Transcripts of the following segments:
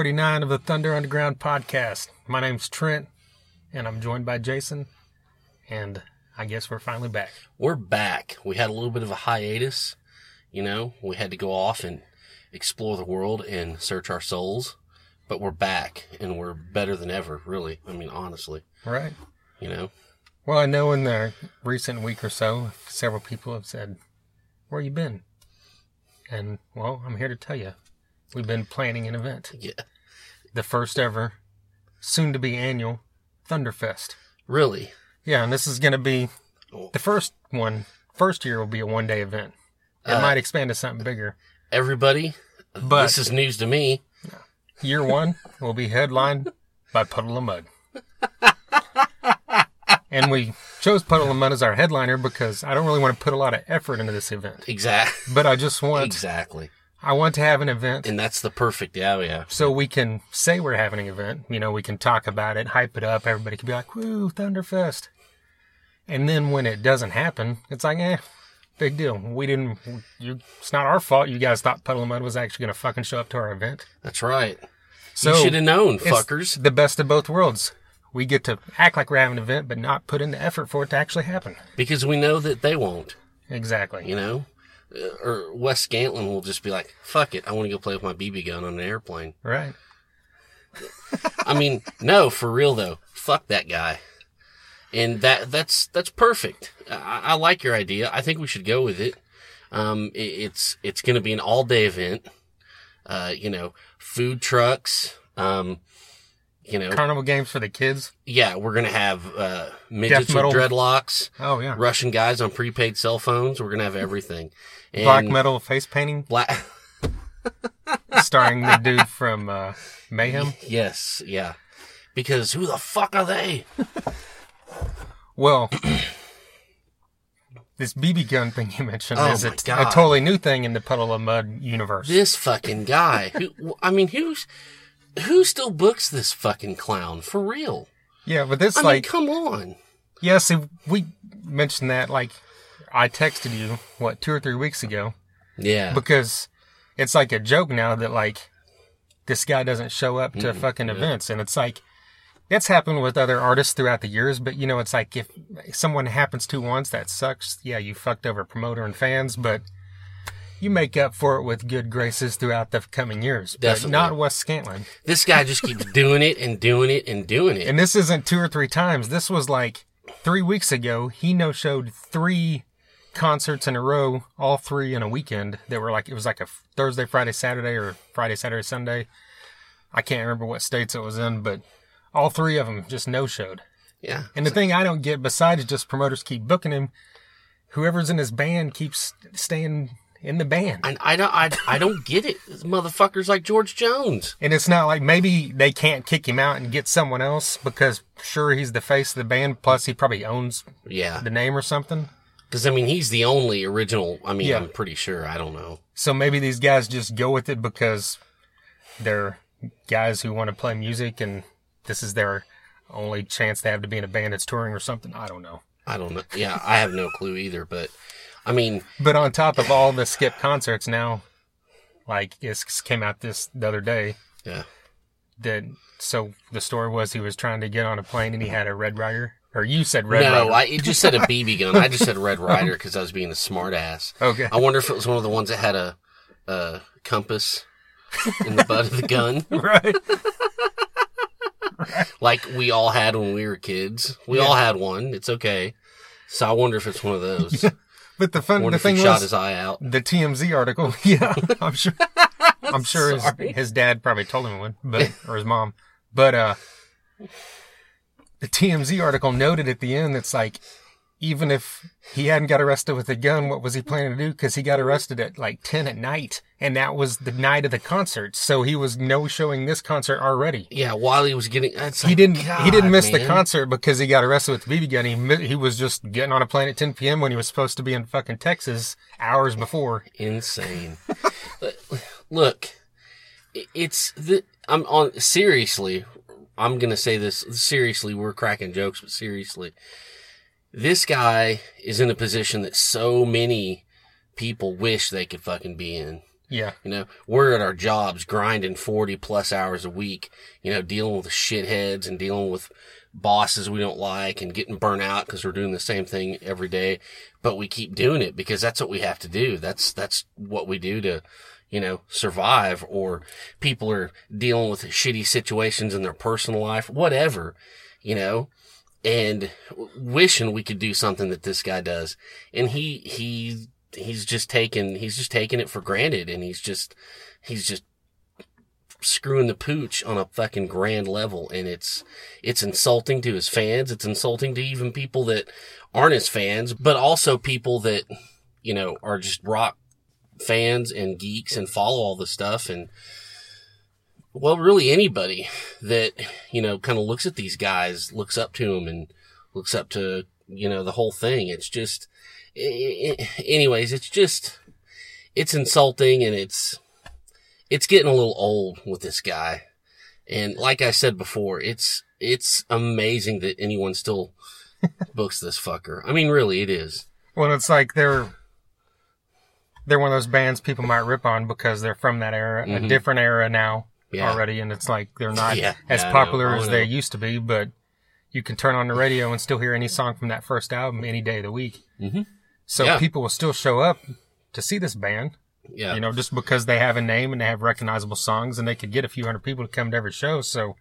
episode 139 of the Thunder Underground podcast. My name's Trent, and I'm joined by Jason, and I guess we're finally back. We're back. We had a little bit of a hiatus. You know, we had to go off and explore the world and search our souls, but we're back and we're better than ever, really. I mean, honestly, Right. you know, Well, I know in the recent week or so, several people have said, Where you been? And, well, I'm here to tell you, we've been planning an event. yeah, The first ever, soon to be annual, Thunderfest. really. Yeah, and this is going to be Oh. the first one. First year will be a one day event. It Uh, might expand to something bigger. Everybody, But- this is news to me. Year one will be headlined by Puddle of Mudd. and we chose Puddle of Mudd as our headliner because I don't really want to put a lot of effort into this event. Exactly. But I just want exactly. I want to have an event And that's the perfect, yeah, yeah. so we can say we're having an event. You know, we can talk about it, hype it up. Everybody can be like, "Woo, Thunderfest!" And then when it doesn't happen, it's like, eh, big deal. We didn't. You, it's not our fault. You guys thought Puddle of Mudd was actually going to fucking show up to our event. That's right. So you should have known, fuckers. The best of both worlds. We get to act like we're having an event, but not put in the effort for it to actually happen. Because we know that they won't, Exactly. you know? Or Wes Scantlin will just be like, fuck it, I want to go play with my BB gun on an airplane. Right. I mean, no, for real though. Fuck that guy. And that that's that's perfect. I, I like your idea. I think we should go with it. Um, it, it's it's going to be an all day event. Uh, you know, food trucks. Um, you know, Carnival games for the kids. yeah, we're gonna have uh, midgets with dreadlocks, Oh yeah. Russian guys on prepaid cell phones. We're gonna have everything. And Black metal face painting, Black. starring the dude from uh, Mayhem. Yes, yeah. Because who the fuck are they? Well, this BB gun thing you mentioned Oh is a, a totally new thing in the Puddle of Mudd universe. this fucking guy. Who, I mean, who's who still books this fucking clown for real? yeah, but this I mean, like, come on. yeah, see, we mentioned that like I texted you what two or three weeks ago Yeah, because it's like a joke now that like this guy doesn't show up Mm, to fucking events, and it's like. It's happened with other artists throughout the years, but you know, it's like if someone happens to once, that sucks. Yeah, you fucked over promoter and fans, but you make up for it with good graces throughout the coming years. But not Wes Scantlin. this guy just keeps doing it and doing it and doing it. And this isn't two or three times. This was like three weeks ago. He no showed three concerts in a row, all three in a weekend. That were like it was like a Thursday, Friday, Saturday, or Friday, Saturday, Sunday. I can't remember what states it was in, but all three of them just no showed. yeah, And the thing I don't get, besides just promoters keep booking him, whoever's in his band keeps staying in the band. and I don't, I, I don't get it. This motherfucker's like George Jones. And it's not like maybe they can't kick him out and get someone else because sure he's the face of the band. Plus he probably owns Yeah, the name or something. because I mean, he's the only original. I mean, Yeah. I'm pretty sure. I don't know. So maybe these guys just go with it because they're guys who want to play music and this is their only chance they have to be in a band that's touring or something. I don't know. I don't know. Yeah, I have no clue either. But I mean, But on top of all the skip concerts now, like it came out this the other day yeah, that so the story was he was trying to get on a plane and he had a Red Ryder or you said Red no, Ryder. I just said a BB gun. I just said Red Ryder because I was being a smartass. okay. I wonder if it was one of the ones that had a, a compass in the butt of the gun, right. like we all had when we were kids. We all had one. It's okay. So I wonder if it's one of those. But the fun the thing shot was his eye out. the TMZ article. Yeah, I'm sure. I'm sure his, his dad probably told him one, but or his mom. But uh, the TMZ article noted at the end that's like, even if he hadn't got arrested with a gun, what was he planning to do? Because he got arrested at like ten at night, and that was the night of the concert. So he was no showing this concert already. Yeah, while he was getting, He like, didn't. he didn't miss the concert because he got arrested with the BB gun. He he was just getting on a plane at 10 p.m. when he was supposed to be in fucking Texas hours before. Insane. Look, it's the. I'm on seriously. I'm gonna say this seriously. We're cracking jokes, but seriously, this guy is in a position that so many people wish they could fucking be in. Yeah. You know, we're at our jobs grinding 40 plus hours a week, you know, dealing with shitheads and dealing with bosses we don't like and getting burnt out because we're doing the same thing every day. But we keep doing it because that's what we have to do. That's, that's what we do to, you know, survive or people are dealing with shitty situations in their personal life, whatever, you know, and wishing we could do something that this guy does. And he, he, he's just taking, he's just taking it for granted and he's just, he's just screwing the pooch on a fucking grand level. And it's, it's insulting to his fans. It's insulting to even people that aren't his fans, but also people that, you know, are just rock fans and geeks and follow all the stuff and well really anybody that you know kind of looks at these guys looks up to them and looks up to you know the whole thing. It's just anyways it's just it's insulting and it's it's getting a little old with this guy. And like i said before it's it's amazing that anyone still books this fucker. I mean really it is. Well, it's like they're they're one of those bands people might rip on because they're from that era, a different era now. Mm-hmm. Yeah. already, and it's like they're not Yeah, as yeah, popular Oh, as they used to be. But you can turn on the radio and still hear any song from that first album any day of the week. Mhm. So people will still show up to see this band, yeah you know, just because they have a name and they have recognizable songs, and they could get a few hundred people to come to every show. So.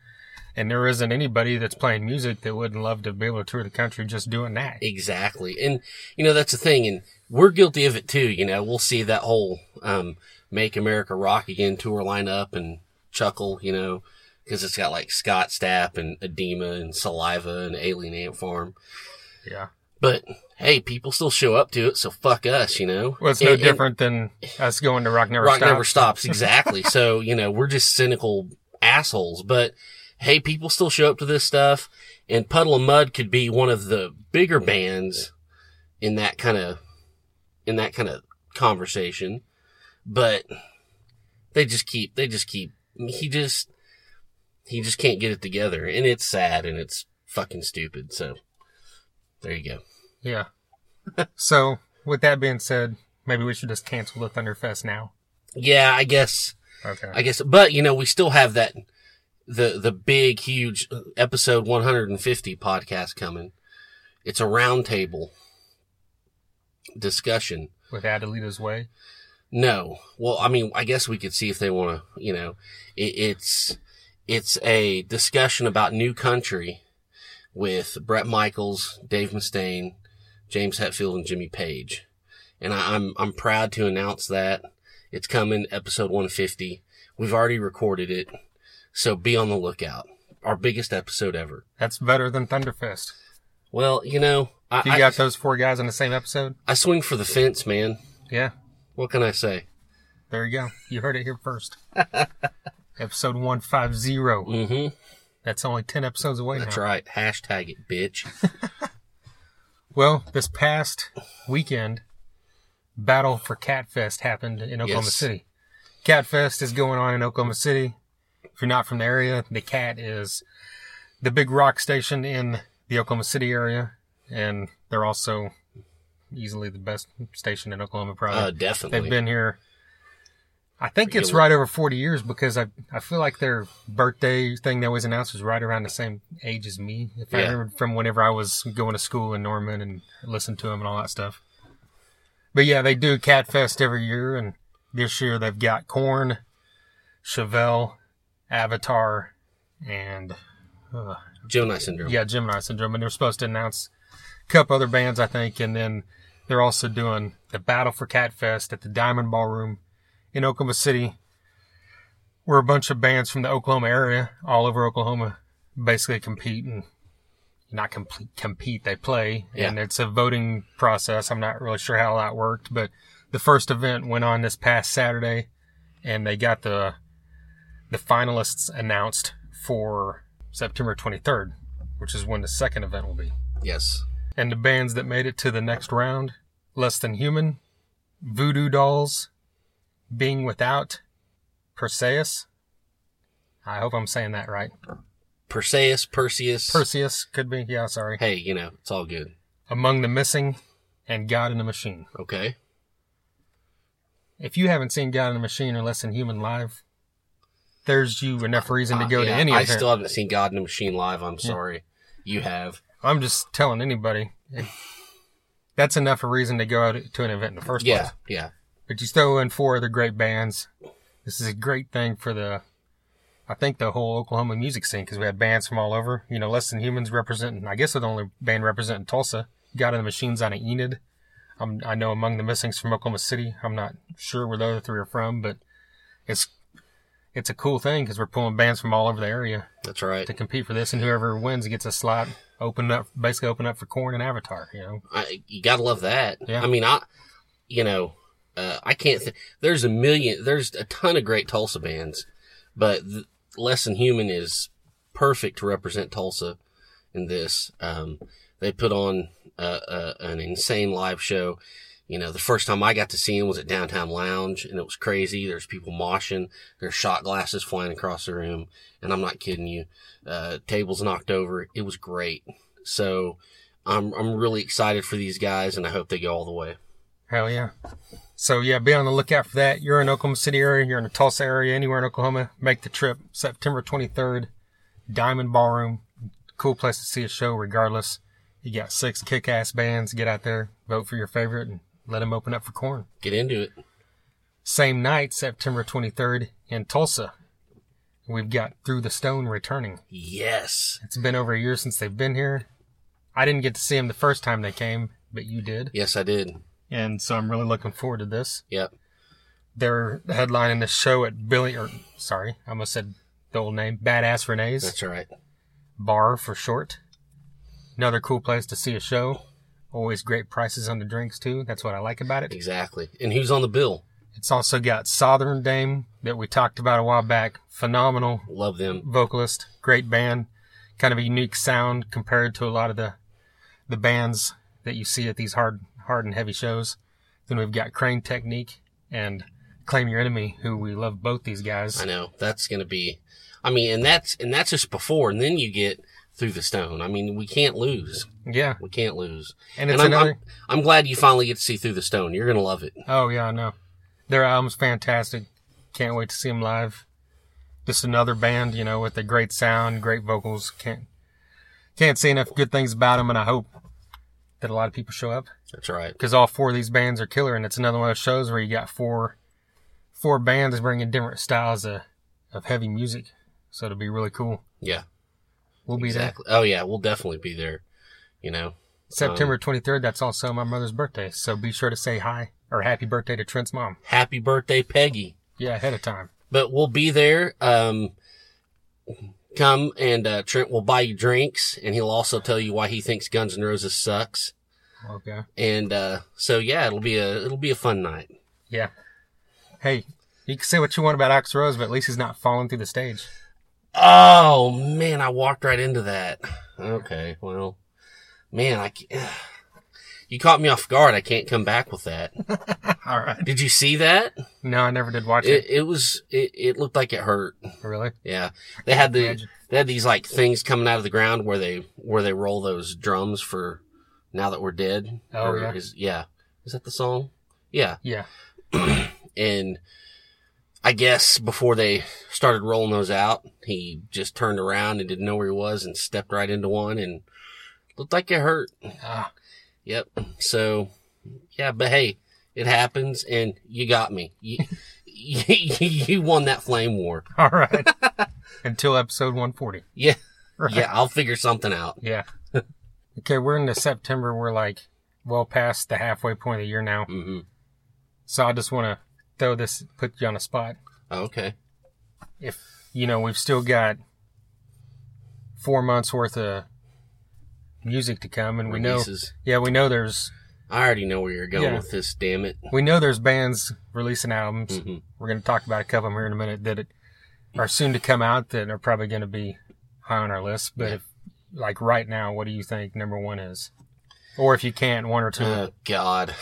And there isn't anybody that's playing music that wouldn't love to be able to tour the country just doing that. Exactly. And, you know, that's the thing. And we're guilty of it too. You know, we'll see that whole, um, Make America Rock Again tour line up and chuckle, you know, cause it's got like Scott Stapp and Adema and Saliva and Alien Ant Farm. Yeah. But hey, people still show up to it. So fuck us, you know. Well, it's no And- and different than us going to Rock Never Rock Stops. never stops. Exactly. so, you know, we're just cynical assholes, but hey, people still show up to this stuff and Puddle of Mudd could be one of the bigger bands in that kind of, in that kind of conversation, but they just keep, they just keep, he just, he just can't get it together and it's sad and it's fucking stupid. So there you go. Yeah. so, with that being said, maybe we should just cancel the Thunderfest now. Yeah, I guess. Okay. I guess, but you know, we still have that the the big, huge episode 150 podcast coming. It's a roundtable discussion. with Adelita's Way. No, well, I mean, I guess we could see if they want to. You know, it, it's it's a discussion about new country with Bret Michaels, Dave Mustaine, James Hetfield, and Jimmy Page, and I, I'm I'm proud to announce that it's coming, episode 150. We've already recorded it, so be on the lookout. Our biggest episode ever. That's better than Thunderfest. Well, you know, I, you I, got those four guys in the same episode, I swing for the fence, man. yeah, What can I say? there you go. You heard it here first. episode 150. Mm-hmm. That's only 10 episodes away That's now. right. Hashtag it, bitch. Well, this past weekend, Battle for KATfest happened in Oklahoma Yes. City. KATfest is going on in Oklahoma City. If you're not from the area, the KATT is the big rock station in the Oklahoma City area, and they're also easily the best station in Oklahoma. Probably Uh, definitely. they've been here. I think it's right over 40 years because I I feel like their birthday thing they always announce was right around the same age as me. If I Yeah. remember from whenever I was going to school in Norman and listened to them and all that stuff. But yeah, they do KATfest every year, and this year they've got Korn, Chevelle, Avatar, and uh, Gemini syndrome. yeah, Gemini Syndrome, and they're supposed to announce a couple other bands, I think, and then they're also doing the Battle for KATfest at the Diamond Ballroom in Oklahoma City, where a bunch of bands from the Oklahoma area, all over Oklahoma, basically compete and not complete compete, they play, and it's a voting process. I'm not really sure how that worked, but the first event went on this past Saturday, and they got the the finalists announced for September 23rd, which is when the second event will be. Yes. And the bands that made it to the next round Less Than Human, Voodoo Dolls, Being Without, Perseus. I hope I'm saying that right. Perseus, Perseus. Perseus could be. Yeah, sorry. hey, you know, it's all good. Among the Missing and God in the Machine. Okay. if you haven't seen God in the Machine or Less Than Human live, there's you enough reason to go Uh, to any I event. I still haven't seen God in the Machine live. I'm sorry. You have. I'm just telling anybody. That's enough of a reason to go out to an event in the first Yeah, place. yeah. yeah. But you throw in four other great bands. This is a great thing for the, I think the whole Oklahoma music scene because we had bands from all over. You know, Less Than Humans representing. I guess the only band representing Tulsa. God in the Machines on of Enid. I'm, I know Among the Missings from Oklahoma City. I'm not sure where the other three are from, but it's it's a cool thing because we're pulling bands from all over the area That's right. to compete for this, and whoever wins gets a slot open up, basically open up for Korn and Avatar. You know, I, you gotta love that. Yeah. I mean, I, you know, uh, I can't. Th- there's a million. There's a ton of great Tulsa bands, but Less Than Human is perfect to represent Tulsa in this. Um, they put on uh, uh, an insane live show. You know, the first time I got to see them was at Downtown Lounge, and it was crazy. There's people moshing. There's shot glasses flying across the room, and I'm not kidding you. Uh, tables knocked over. It was great. So I'm I'm really excited for these guys, and I hope they go all the way. hell yeah. So yeah, be on the lookout for that. You're in Oklahoma City area, you're in the Tulsa area, anywhere in Oklahoma, make the trip. September 23rd, Diamond Ballroom, cool place to see a show regardless. You got six kick-ass bands. Get out there, vote for your favorite, and let him open up for Korn. Get into it. Same night, September 23rd, in Tulsa, we've got Through the Stone returning. Yes, It's been over a year since they've been here. I didn't get to see them the first time they came, but you did. yes, I did. And so I'm really looking forward to this. Yep. They're headlining the show at Billy, or sorry, I almost said the old name, Badass Renee's That's right. Bar for short. Another cool place to see a show. Always great prices on the drinks too. That's what I like about it. Exactly. And who's on the bill? It's also got Southern Dame that we talked about a while back. Phenomenal Love them. vocalist, great band, kind of a unique sound compared to a lot of the the bands that you see at these hard hard and heavy shows. Then we've got Crane Technique and Claim Your Enemy, who we love both these guys. I know that's gonna be. I mean, and that's and that's just before, and then you get through the stone. I mean, we can't lose. Yeah, We can't lose. and it's and I'm, another. I'm, I'm glad you finally get to see through the stone. You're gonna love it. Oh yeah, I know. Their album's fantastic. Can't wait to see them live. Just another band, you know, with a great sound, great vocals. Can't can't say enough good things about them, and I hope that a lot of people show up. That's right. because all four of these bands are killer, and it's another one of those shows where you got four four bands bringing different styles of, of heavy music. So it'll be really cool. Yeah. We'll be Exactly. Oh yeah, we'll definitely be there. You know. there September 23rd. That's also my mother's birthday, so be sure to say hi or happy birthday to Trent's mom. Happy birthday, Peggy. Yeah, ahead of time. but we'll be there. Um, come and uh, Trent will buy you drinks, and he'll also tell you why he thinks Guns N' Roses sucks. Okay. And uh, so yeah, it'll be a it'll be a fun night. Yeah. Hey, you can say what you want about Axl Rose, but at least he's not falling through the stage. Oh man, I walked right into that. Okay, well, man, I ca- you caught me off guard. I can't come back with that. All right. Did you see that? No, I never did watch it. It, it was it, it looked like it hurt. really? Yeah, they had the Imagine. they had these like things coming out of the ground where they where they roll those drums for now that we're dead. Oh, Or yeah. is, yeah. Is that the song? Yeah, Yeah. and I guess before they started rolling those out, he just turned around and didn't know where he was and stepped right into one and looked like it hurt. Ah, Yep. So yeah, but hey, it happens, and you got me. You you, you won that flame war. all right. Until episode 140. Yeah. Right. Yeah, I'll figure something out. Yeah. okay, we're into September. We're like well past the halfway point of the year now. hmm So I just want to throw this, put you on a spot. Okay. If, you know, we've still got four months worth of music to come and we know, yeah, we know there's, I already know where you're going Yeah. with this. Damn it. we know there's bands releasing albums. hmm We're going to talk about a couple of them here in a minute that are soon to come out that are probably going to be high on our list. But Yeah. if, like right now, what do you think number one is? Or if you can't, one or two. Oh God,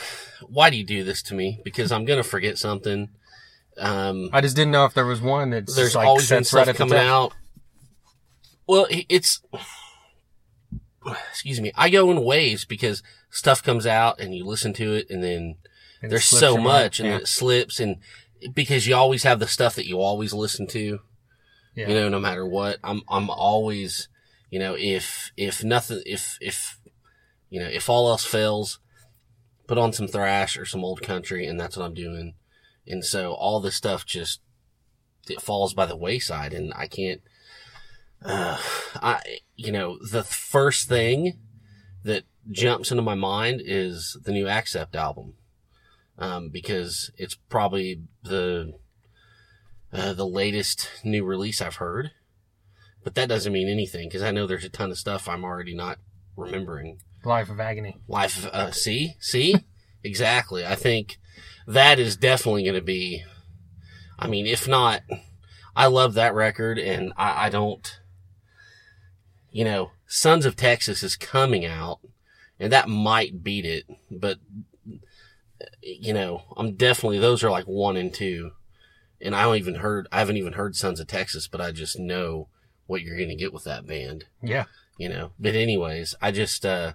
why do you do this to me? Because I'm gonna forget something. Um, I just didn't know if there was one that's there's like always been stuff right coming out. Well, it's excuse me. I go in waves because stuff comes out and you listen to it, and then It there's so your mind. much and Yeah. it slips and because you always have the stuff that you always listen to, Yeah. you know, no matter what. I'm, I'm always, you know, if, if nothing, if, if, you know, if all else fails, put on some thrash or some old country and that's what I'm doing. And so all this stuff just, it falls by the wayside and I can't, uh, I, you know, the first thing that jumps into my mind is the new Accept album. Um, because it's probably the, uh, the latest new release I've heard. But that doesn't mean anything because I know there's a ton of stuff I'm already not remembering. Life of Agony. Life, of- uh, see, see, exactly. I think that is definitely going to be. I mean, if not, I love that record, and I, I don't. You know, Sons of Texas is coming out, and that might beat it, but you know, I'm definitely those are like one and two, and I don't even heard. I haven't even heard Sons of Texas, but I just know what you're going to get with that band Yeah. You know. But anyways, I just, uh,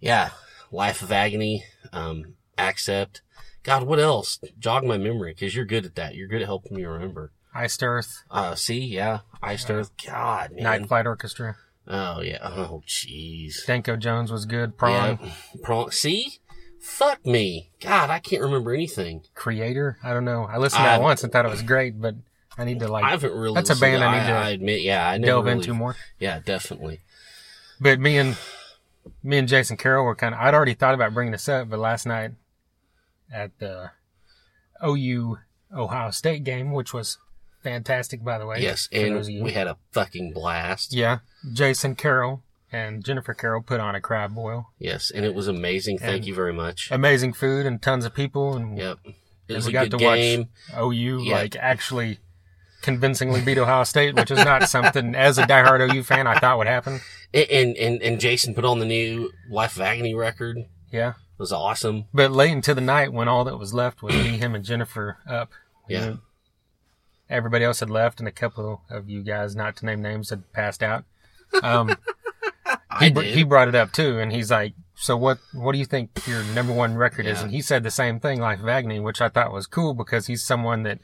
yeah, Life of Agony, um, Accept. God, what else? Jog my memory, cause you're good at that. You're good at helping me remember. Iced Earth. Uh, see, yeah, Iced Earth. God, man. Night Flight Orchestra. Oh yeah. Oh jeez. Danko Jones was good. Prong. Yeah. Prong. See, fuck me. God, I can't remember anything. Kreator. I don't know. I listened to that once and thought it was great, but I need to like I haven't really. That's a band to- I need to I admit, yeah, I never delve really- into more. Yeah, definitely. But me and me and Jason Carroll were kind of. I'd already thought about bringing this up, but last night at the OU Ohio State game, which was fantastic, by the way. Yes, and we had a fucking blast. yeah, Jason Carroll and Jennifer Carroll put on a crab boil. Yes, and it was amazing. Thank And- you very much. Amazing food and tons of people, and Yep. It was we a got good to watch- game. OU Yeah. like actually convincingly beat Ohio State, which is not something as a diehard OU fan I thought would happen. And, and and Jason put on the new Life of Agony record. Yeah, it was awesome. But late into the night, when all that was left was me, him, and Jennifer up, Yeah. and everybody else had left, and a couple of you guys, not to name names, had passed out. Um, I he, br- he brought it up too, and he's like, "So what? What do you think your number one record is?" And he said the same thing, "Life of Agony," which I thought was cool because he's someone that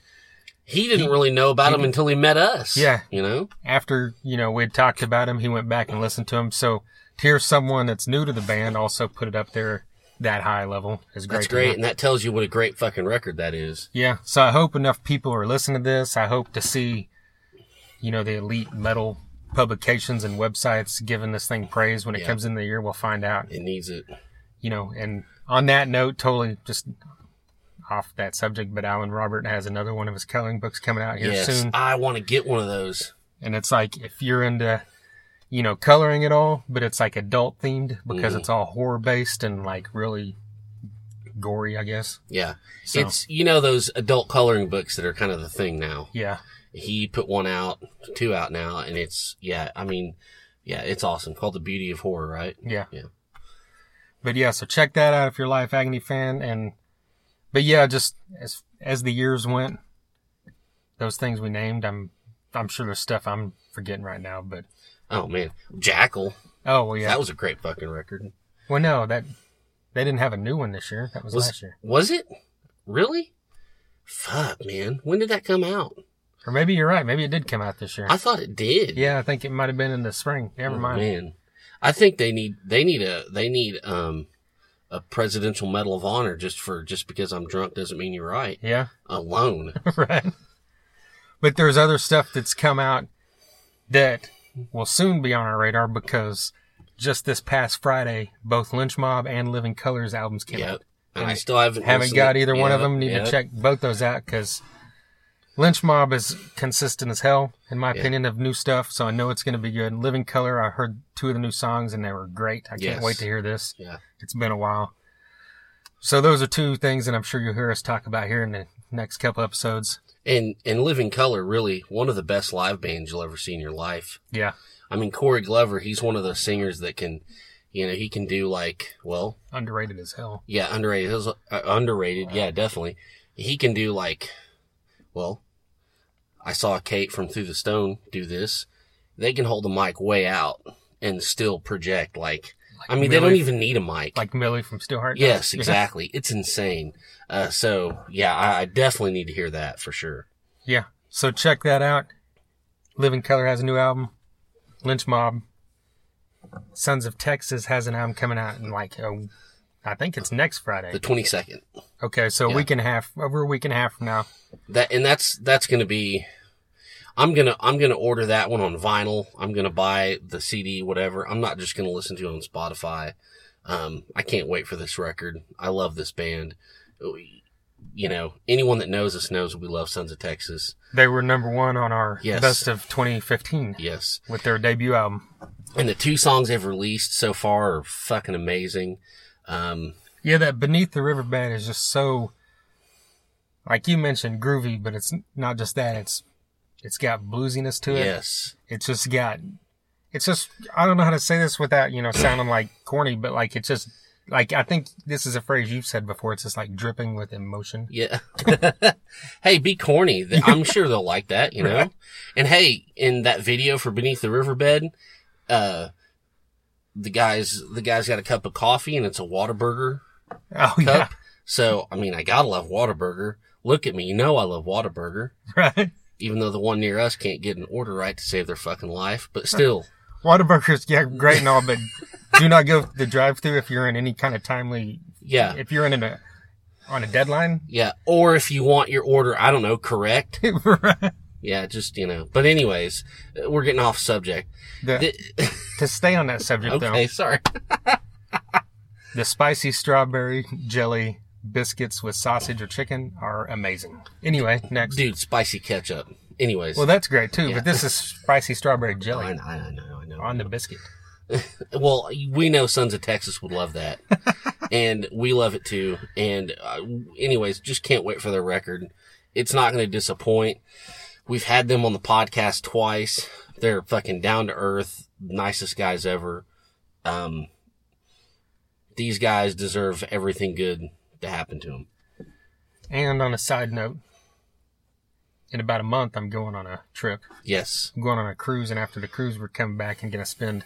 He didn't really know about him until he met us. Yeah. You know? after you know we'd talked about him, he went back and listened to him. So to hear someone that's new to the band also put it up there that high level is great. That's great. And that tells you what a great fucking record that is. Yeah. So I hope enough people are listening to this. I hope to see, you know, the elite metal publications and websites giving this thing praise when it Yeah. comes in the year. We'll find out, It needs it. you know, and on that note, totally just off that subject, but Alan Robert has another one of his coloring books coming out here yes. soon. I want to get one of those. And it's like, if you're into, you know, coloring at all, but it's like adult themed because Mhm. it's all horror based and like really gory, I guess. Yeah. So, It's, you know, those adult coloring books that are kind of the thing now. yeah. He put one out, two out now, and it's, yeah, I mean, yeah, it's awesome. Called The Beauty of Horror, right? Yeah. Yeah. But yeah, so check that out if you're a Life Agony fan. And, but yeah, just as, as the years went, those things we named, I'm, I'm sure there's stuff I'm forgetting right now, but, Oh, man. Jackal. oh, well, yeah. That was a great fucking record. well, no, that, they didn't have a new one this year. That was, Was- last year. Was it? Really? Fuck, man. When did that come out? Or maybe you're right. Maybe it did come out this year. I thought it did. yeah, I think it might have been in the spring. Never Oh, mind. Man, I think they need they need a they need um a presidential medal of honor just for just because I'm drunk doesn't mean you're right Yeah. alone. right. But there's other stuff that's come out that will soon be on our radar because just this past Friday, both Lynch Mob and Living Colour's albums came yep. out. And I And still haven't Haven't got either one of them. Need yep. to check both those out because Lynch Mob is consistent as hell, in my Yeah. opinion, of new stuff. So I know it's going to be good. Living Colour, I heard two of the new songs and they were great. I can't wait to hear this. Yeah. It's been a while. So those are two things that I'm sure you'll hear us talk about here in the next couple episodes. And and Living Colour really one of the best live bands you'll ever see in your life. Yeah. I mean Corey Glover, he's one of those singers that can, you know, he can do like well, Underrated as hell. Yeah, underrated. Uh, underrated. Yeah, definitely. He can do like, well, I saw Kate from Through the Stone do this. They can hold the mic way out and still project like I mean, they don't even need a mic. like Millie from Steelheart. yes, exactly. It's insane. Uh, so yeah, I, I definitely need to hear that for sure. Yeah. So check that out. Living Colour has a new album. Lynch Mob. Sons of Texas has an album coming out in like a, I think it's next Friday. The 22nd. Okay, so a week and a half, over a week and a half from now. That and that's that's gonna be. I'm gonna I'm gonna order that one on vinyl. I'm gonna buy the CD, whatever. I'm not just gonna listen to it on Spotify. Um, I can't wait for this record. I love this band. You know, anyone that knows us knows we love Sons of Texas. They were number one on our Yes. best of 2015 Yes, with their debut album. and the two songs they've released so far are fucking amazing. Um, Yeah, that Beneath the Riverbed is just so, like you mentioned, groovy, but it's not just that. It's, it's got bluesiness to it. yes, It's just got, it's just, I don't know how to say this without, you know, sounding like corny, but like it's just, like, I think this is a phrase you've said before. It's just like dripping with emotion. Yeah. hey, be corny. I'm sure they'll like that, you know? Right. And hey, in that video for Beneath the Riverbed, uh, the guys, the guy's got a cup of coffee and it's a Whataburger Oh, cup. yeah. So, I mean, I gotta love Whataburger. Look at me. You know I love Whataburger. Right. Even though the one near us can't get an order right to save their fucking life, but still. Whataburger's, yeah, great and all, but do not go the drive through if you're in any kind of timely, Yeah. if you're in a, on a deadline. Yeah. Or if you want your order, I don't know, correct. Right. Yeah, just, you know. But anyways, uh, we're getting off subject. The- The- to stay on that subject okay, though, sorry. the spicy strawberry jelly biscuits with sausage or chicken are amazing. Anyway, next. Dude, spicy ketchup. Anyways. Well, that's great too, Yeah. but this is spicy strawberry jelly. I know, I know, I know. on the biscuit. Well, we know Sons of Texas would love that. and we love it too. And, uh, anyways, just can't wait for their record. It's not going to disappoint. We've had them on the podcast twice. They're fucking down to earth, nicest guys ever. Um, these guys deserve everything good to happen to him. And on a side note, in about a month, I'm going on a trip. Yes. I'm going on a cruise, and after the cruise, we're coming back and going to spend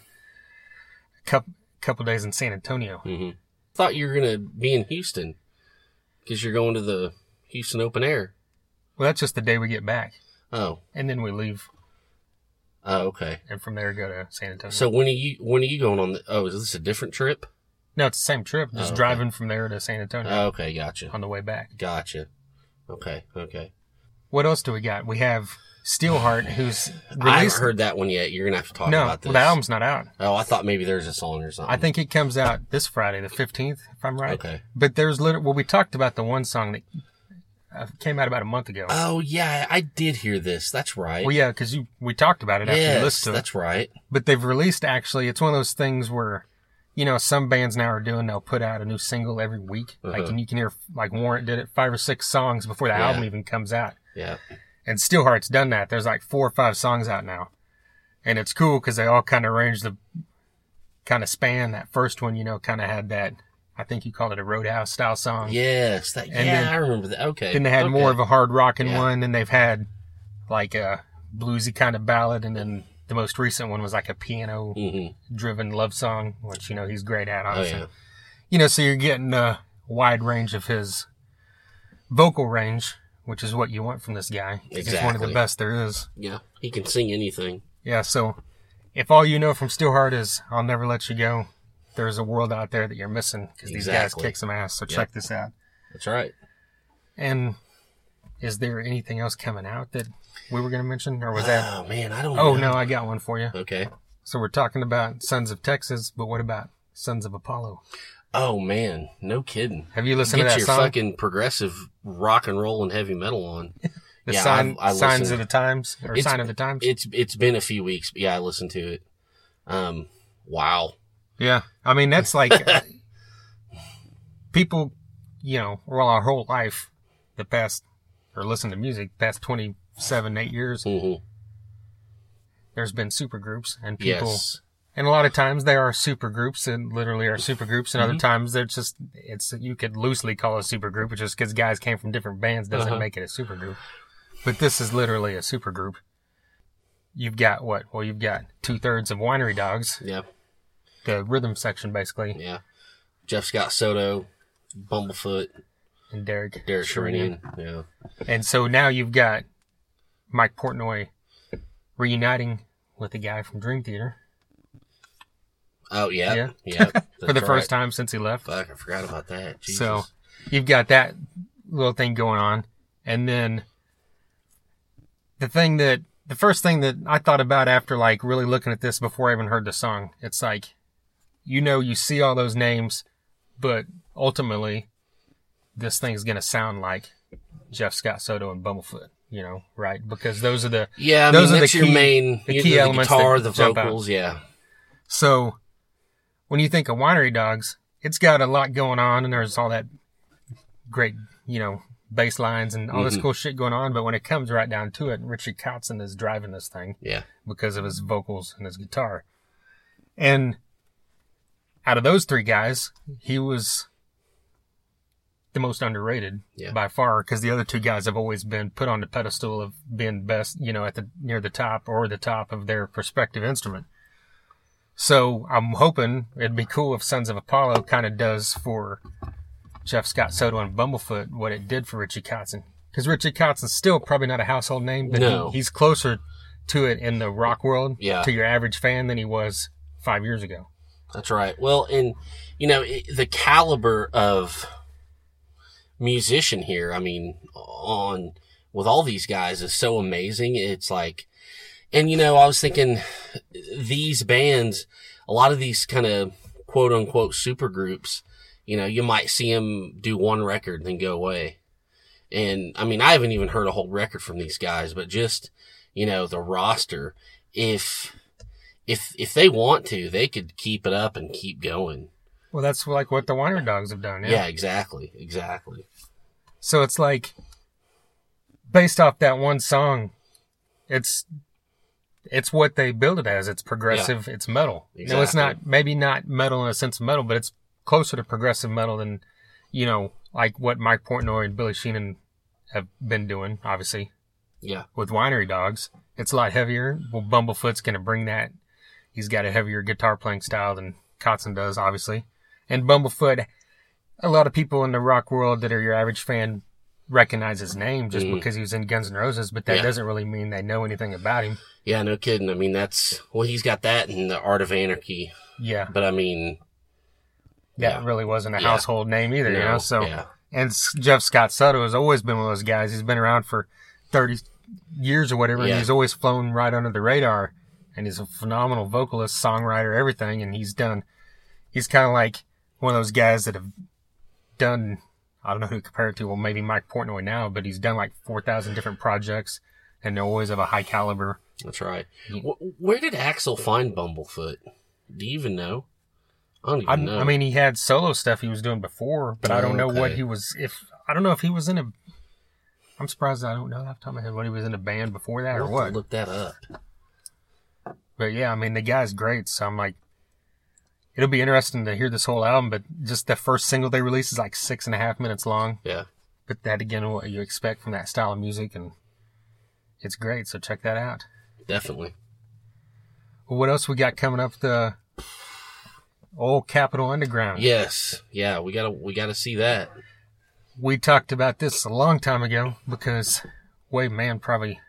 a couple couple days in San Antonio. hmm Thought you were going to be in Houston because you're going to the Houston Open Air. Well, that's just the day we get back, Oh, and then we leave, oh, okay. and from there go to San Antonio. So when are you when are you going on the? Oh, is this a different trip? No, it's the same trip, just Oh, okay. driving from there to San Antonio Oh, okay, gotcha, on the way back. gotcha. Okay, okay. What else do we got? We have Steelheart, who's I haven't heard that one yet. You're gonna have to talk no, about this. well, the album's not out. Oh, I thought maybe there's a song or something. I think it comes out this Friday, the 15th, if I'm right. Okay. But there's literally, well, we talked about the one song that uh, came out about a month ago. Oh yeah, I did hear this. That's right. well, yeah, because you we talked about it after you listened to it. that's right. But they've released actually. It's one of those things where, you know, some bands now are doing. They'll put out a new single every week. Like, Uh-huh. and you can hear like Warrant did it five or six songs before the Yeah. album even comes out. Yeah. And Steelheart's done that. There's like four or five songs out now, and it's cool because they all kind of range the kind of span. That first one, you know, kind of had that. I think you called it a Roadhouse style song. Yes. That. And yeah, then- I remember that. Okay. Then they had okay. more of a hard rocking Yeah. one. and they've had like a bluesy kind of ballad, and then the most recent one was like a piano Mhm. driven love song, which you know he's great at. Oh yeah. you know, so you're getting a wide range of his vocal range, which is what you want from this guy. Exactly. He's one of the best there is. Yeah. He can sing anything. Yeah. So if all you know from Steelheart is "I'll never let you go," there's a world out there that you're missing because these guys kick some ass. So Yep. check this out. That's right. And is there anything else coming out that we were going to mention, or was that? Oh man, I don't. Know. Oh know. no, I got one for you. Okay. So we're talking about Sons of Texas, but what about Sons of Apollo? Oh man, no kidding. Have you listened Get to that your song? fucking progressive rock and roll and heavy metal on. the yeah, sign, I've- I signs of the times or It's- sign of the times. It's it's been a few weeks, but yeah, I listened to it. Um, wow. yeah, I mean that's like people, you know, well our whole life, the past or listen to music past twenty seven eight years. hmm There's been super groups and people, Yes. and a lot of times they are super groups and literally are super groups, and other Mhm. times they're just it's you could loosely call a super group, just because guys came from different bands doesn't Uh-huh. make it a super group. But this is literally a super group. You've got what? Well, you've got two thirds of Winery Dogs. Yeah. the rhythm section basically, Yeah. Jeff Scott Soto, Bumblefoot, and Derek Derek. Sherinian. Yeah. And so now you've got Mike Portnoy reuniting with the guy from Dream Theater Oh yeah. Yeah. Yeah. for the first time since he left. Fuck, I forgot about that. Jesus. So you've got that little thing going on. And then the thing that, the first thing that I thought about after like really looking at this before I even heard the song, it's like, you know, you see all those names, but ultimately this thing's going to sound like Jeff Scott Soto and Bumblefoot, you know, right? Because those are the, yeah, I those mean are the key- main the key the elements guitar, the vocals. Yeah. So when you think of winery dogs, it's got a lot going on and there's all that great, you know, bass lines and all this Mhm. cool shit going on. But when it comes right down to it, Richie Kotzen is driving this thing Yeah. because of his vocals and his guitar. And out of those three guys, he was the most underrated Yeah. by far because the other two guys have always been put on the pedestal of being best, you know, at the near the top or the top of their respective instrument. So I'm hoping it'd be cool if Sons of Apollo kind of does for Jeff Scott Soto and Bumblefoot what it did for Richie Kotzen. Because Richie Kotzen's still probably not a household name, but No. he, he's closer to it in the rock world Yeah. to your average fan than he was five years ago. That's right. Well, and you know the caliber of musician here. I mean, on with all these guys is so amazing. It's like, and you know, I was thinking these bands, a lot of these kind of quote unquote super groups. You know, you might see them do one record and then go away. And I mean, I haven't even heard a whole record from these guys, but just you know the roster. If if if they want to, they could keep it up and keep going. Well, that's like what the Winery Dogs have done. Yeah, yeah exactly, exactly. So it's like based off that one song, it's it's what they build it as. It's progressive. It's metal. Know, it's not maybe not metal in a sense of metal, but it's closer to progressive metal than you know like what Mike Portnoy and Billy Sheehan have been doing. Obviously, Yeah, with Winery Dogs, it's a lot heavier. Well, Bumblefoot's going to bring that. He's got a heavier guitar playing style than Kotzen does, obviously. And Bumblefoot, a lot of people in the rock world that are your average fan recognize his name just Mhm. because he was in Guns N' Roses, but that Yeah. doesn't really mean they know anything about him. yeah, no kidding. I mean, that's well, he's got that in the Art of Anarchy, Yeah, but I mean, that Yeah. really wasn't a Yeah. household name either, you know? So, and Jeff Scott Soto has always been one of those guys. He's been around for 30 years or whatever, and he's always flown right under the radar. And he's a phenomenal vocalist, songwriter, everything. And he's done, he's kind of like one of those guys that have done, I don't know who to compare it to. Well, maybe Mike Portnoy now, but he's done like 4,000 different projects and they're always of a high caliber. that's right. Where did Axl find Bumblefoot? Do you even know? I don't even I, know. I mean, he had solo stuff he was doing before, but I don't know what he was, if, I don't know if he was in a, I'm surprised I don't know off the top of my head what he was in a band before that or what. Look that up. But yeah, I mean, the guy's great. So I'm like, it'll be interesting to hear this whole album. But just the first single they released is like six and a half minutes long. Yeah, But that again, what you expect from that style of music, and it's great. So check that out. definitely. Well, what else we got coming up? The old Capitol Underground. Yes, yeah, we gotta we gotta see that. We talked about this a long time ago because, wait, man, probably.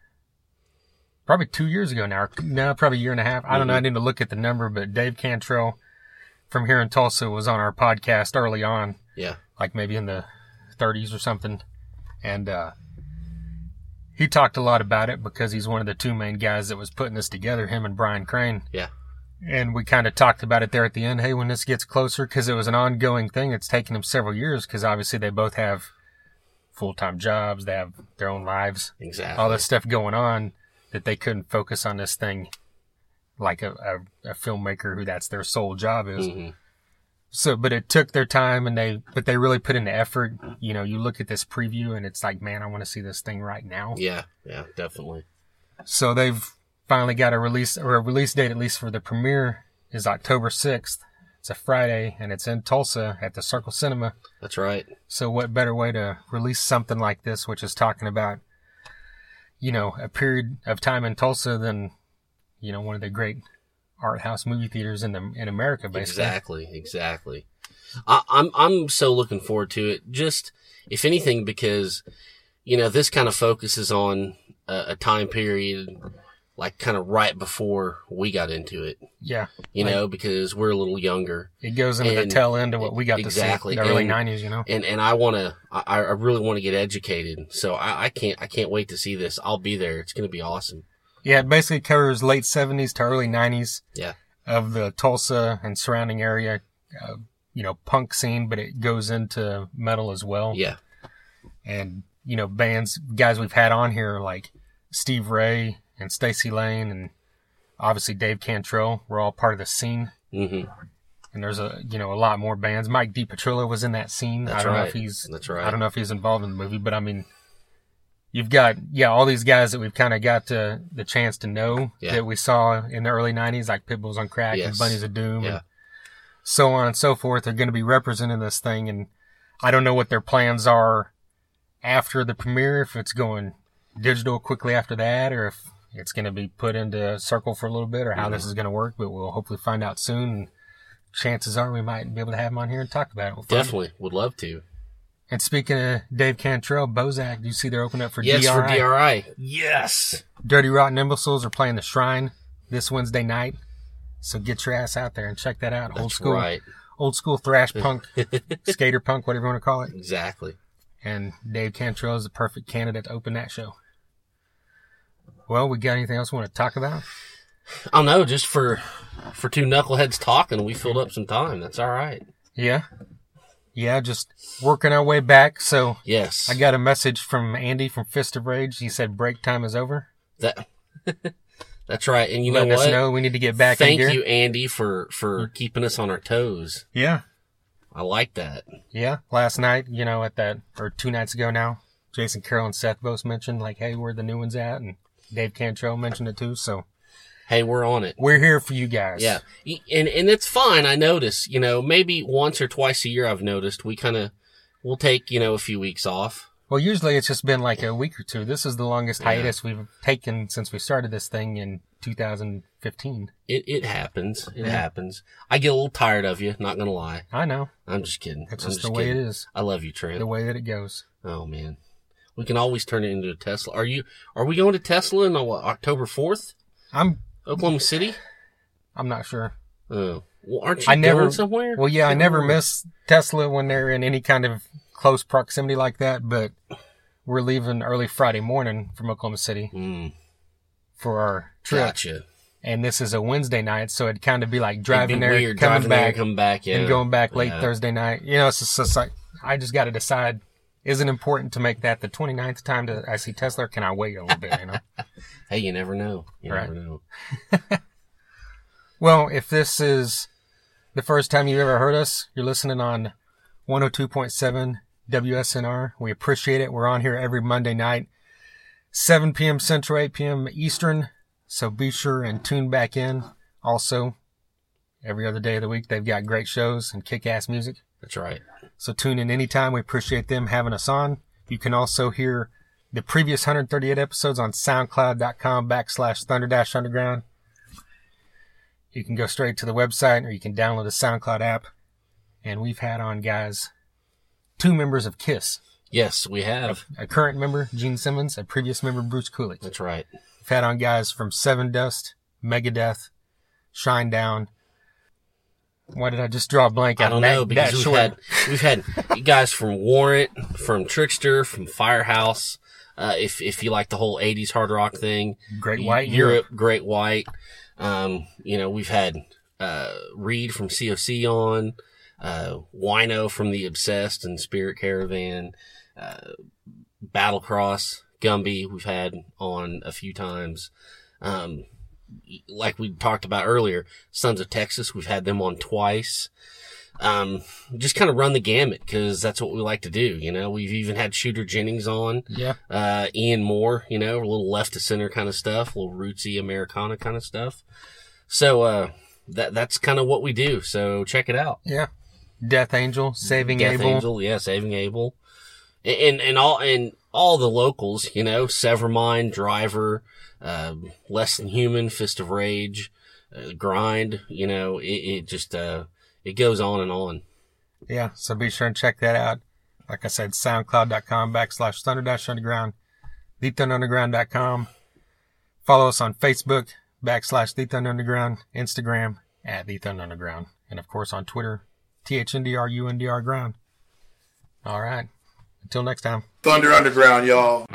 Probably two years ago now. or- No, probably a year and a half. I don't know. I mm-hmm. need to look at the number, but Dave Cantrell from here in Tulsa was on our podcast early on. Yeah, like maybe in the 30s or something. And uh, he talked a lot about it because he's one of the two main guys that was putting this together, him and Brian Crane. yeah, And we kind of talked about it there at the end. Hey, when this gets closer, because it was an ongoing thing, it's taken them several years because obviously they both have full time jobs, they have their own lives, exactly. all this stuff going on that they couldn't focus on this thing like a, a, a filmmaker who that's their sole job is. hmm So, but it took their time and they, but they really put in the effort. You know, you look at this preview and it's like, man, I want to see this thing right now. Yeah, yeah, definitely. So they've finally got a release or a release date, at least for the premiere is October 6th. It's a Friday and it's in Tulsa at the Circle Cinema. That's right. So what better way to release something like this, which is talking about, you know, a period of time in Tulsa than, you know, one of the great art house movie theaters in the in America, basically. Exactly, exactly. I, I'm I'm so looking forward to it. Just if anything, because you know this kind of focuses on a, a time period like kind of right before we got into it. Yeah, You Like- know, because we're a little younger, it goes into And- the tail end of what we got exactly, to see, the early and- '90s. You know, and and I want to, I, I really want to get educated. So I, I can't I can't wait to see this. I'll be there. It's gonna be awesome. Yeah, it basically covers late '70s to early '90s Yeah, of the Tulsa and surrounding area, uh, you know, punk scene, but it goes into metal as well. yeah, and you know bands guys we've had on here like Steve Ray and Stacy Lane and obviously Dave Cantrell were all part of the scene. Hmm and there's a you know a lot more bands. Mike DiPetrillo was in that scene. That's I don't know if he's That's right. I don't know if he's involved in the movie but I mean you've got yeah all these guys that we've kind of got to, the chance to know Yeah. that we saw in the early 90s like Pitbulls on Crack and Bunnies of Doom Yeah. and so on and so forth are going to be representing this thing and I don't know what their plans are after the premiere if it's going digital quickly after that or if it's going to be put into circle for a little bit or how Mm-hmm. this is going to work but we'll hopefully find out soon chances are we might be able to have them on here and talk about it We'll definitely would love to. And speaking of Dave Cantrell Bozak do you see they're opening up for Yes, DRI? for DRI. Yes. Dirty Rotten Imbeciles are playing the Shrine this Wednesday night so get your ass out there and check that out old school right. old school thrash punk skater punk whatever you want to call it Exactly. and Dave Cantrell is the perfect candidate to open that show. Well, we got anything else we want to talk about? I don't know, just for for two knuckleheads talking, we filled up some time. That's all right. Yeah. Yeah, just working our way back. So Yes. I got a message from Andy from Fist of Rage. He said break time is over. that. That's right. And you know us what? know we need to get back Thank you, Andy, for for keeping us on our toes. Yeah. I like that. Yeah. Last night, you know, at that, or two nights ago now, Jason Carroll and Seth both mentioned, like, hey, where the new one's at. And Dave Cantrell mentioned it too. So Hey, we're on it. we're here for you guys. Yeah, and and it's fine. I notice, you know, maybe once or twice a year. I've noticed we kind of we'll take you know a few weeks off. Well, usually it's just been like a week or two. This is the longest Yeah. hiatus we've taken since we started this thing in 2015. It it happens. It Yeah. happens. I get a little tired of you. Not gonna lie. I know. I'm just kidding. That's I'm just the way it is. I love you, Trent. The way that it goes. Oh man, we can always turn it into a Tesla. Are you? Are we going to Tesla on uh, what, October fourth, I'm Oklahoma City? I'm not sure. Oh, well, aren't you I never- going somewhere? Well, yeah, I never miss Tesla when they're in any kind of close proximity like that, but we're leaving early Friday morning from Oklahoma City Mm, for our trip. gotcha. And this is a Wednesday night, so it'd kind of be like driving be there, weird coming driving there, back, coming back, yeah, and going back late Yeah. Thursday night. You know, it's just, it's like, I just got to decide, is it important to make that the 29th time to I see Tesla, can I wait a little bit, you know? Hey, you never know. You Right. never know. Well, if this is the first time you've ever heard us, you're listening on 102.7 WSNR. We appreciate it. We're on here every Monday night, 7 p.m. Central, 8 p.m. Eastern. So be sure and tune back in. Also, every other day of the week, they've got great shows and kick ass music. That's right. So tune in anytime. We appreciate them having us on. You can also hear the previous 138 episodes on soundcloud.com backslash thunder dash underground. You can go straight to the website or you can download the SoundCloud app. And we've had on guys, two members of KISS, Yes, we have. a current member, Gene Simmons, a previous member, Bruce Kulick. That's right. We've had on guys from Sevendust, Megadeth, Shinedown. Why did I just draw a blank I don't that, know because we've short? had we've had guys from Warrant, from Trickster, from Firehouse. Uh, if if you like the whole '80s hard rock thing, Great White Europe, Great White. Um, you know, we've had uh, Reed from COC on, uh, Wino from the Obsessed and Spirit Caravan, uh, Battlecross, Gumby. We've had on a few times. Um, like we talked about earlier, Sons of Texas. We've had them on twice. Um, just kind of run the gamut because that's what we like to do. You know, we've even had Shooter Jennings on Yeah. uh, Ian Moore, you know, a little left to center kind of stuff, a little rootsy Americana kind of stuff. So, uh, that, that's kind of what we do. So check it out. Yeah. Death Angel, Saving Abel. Death Abel. Angel, yeah, Saving Abel. And, and, and all, and all the locals, you know, Severmind, Driver, um, Less Than Human, Fist of Rage, uh, grind. You know, it, it just uh, it goes on and on. Yeah, so be sure and check that out. Like I said, soundcloud.com backslash thunder dash underground, thethunderunderground.com. Follow us on Facebook backslash the thunder underground, Instagram at the thunder underground, and of course on Twitter, THNDRUNDR ground. All right. Until next time. Thunder Underground, y'all.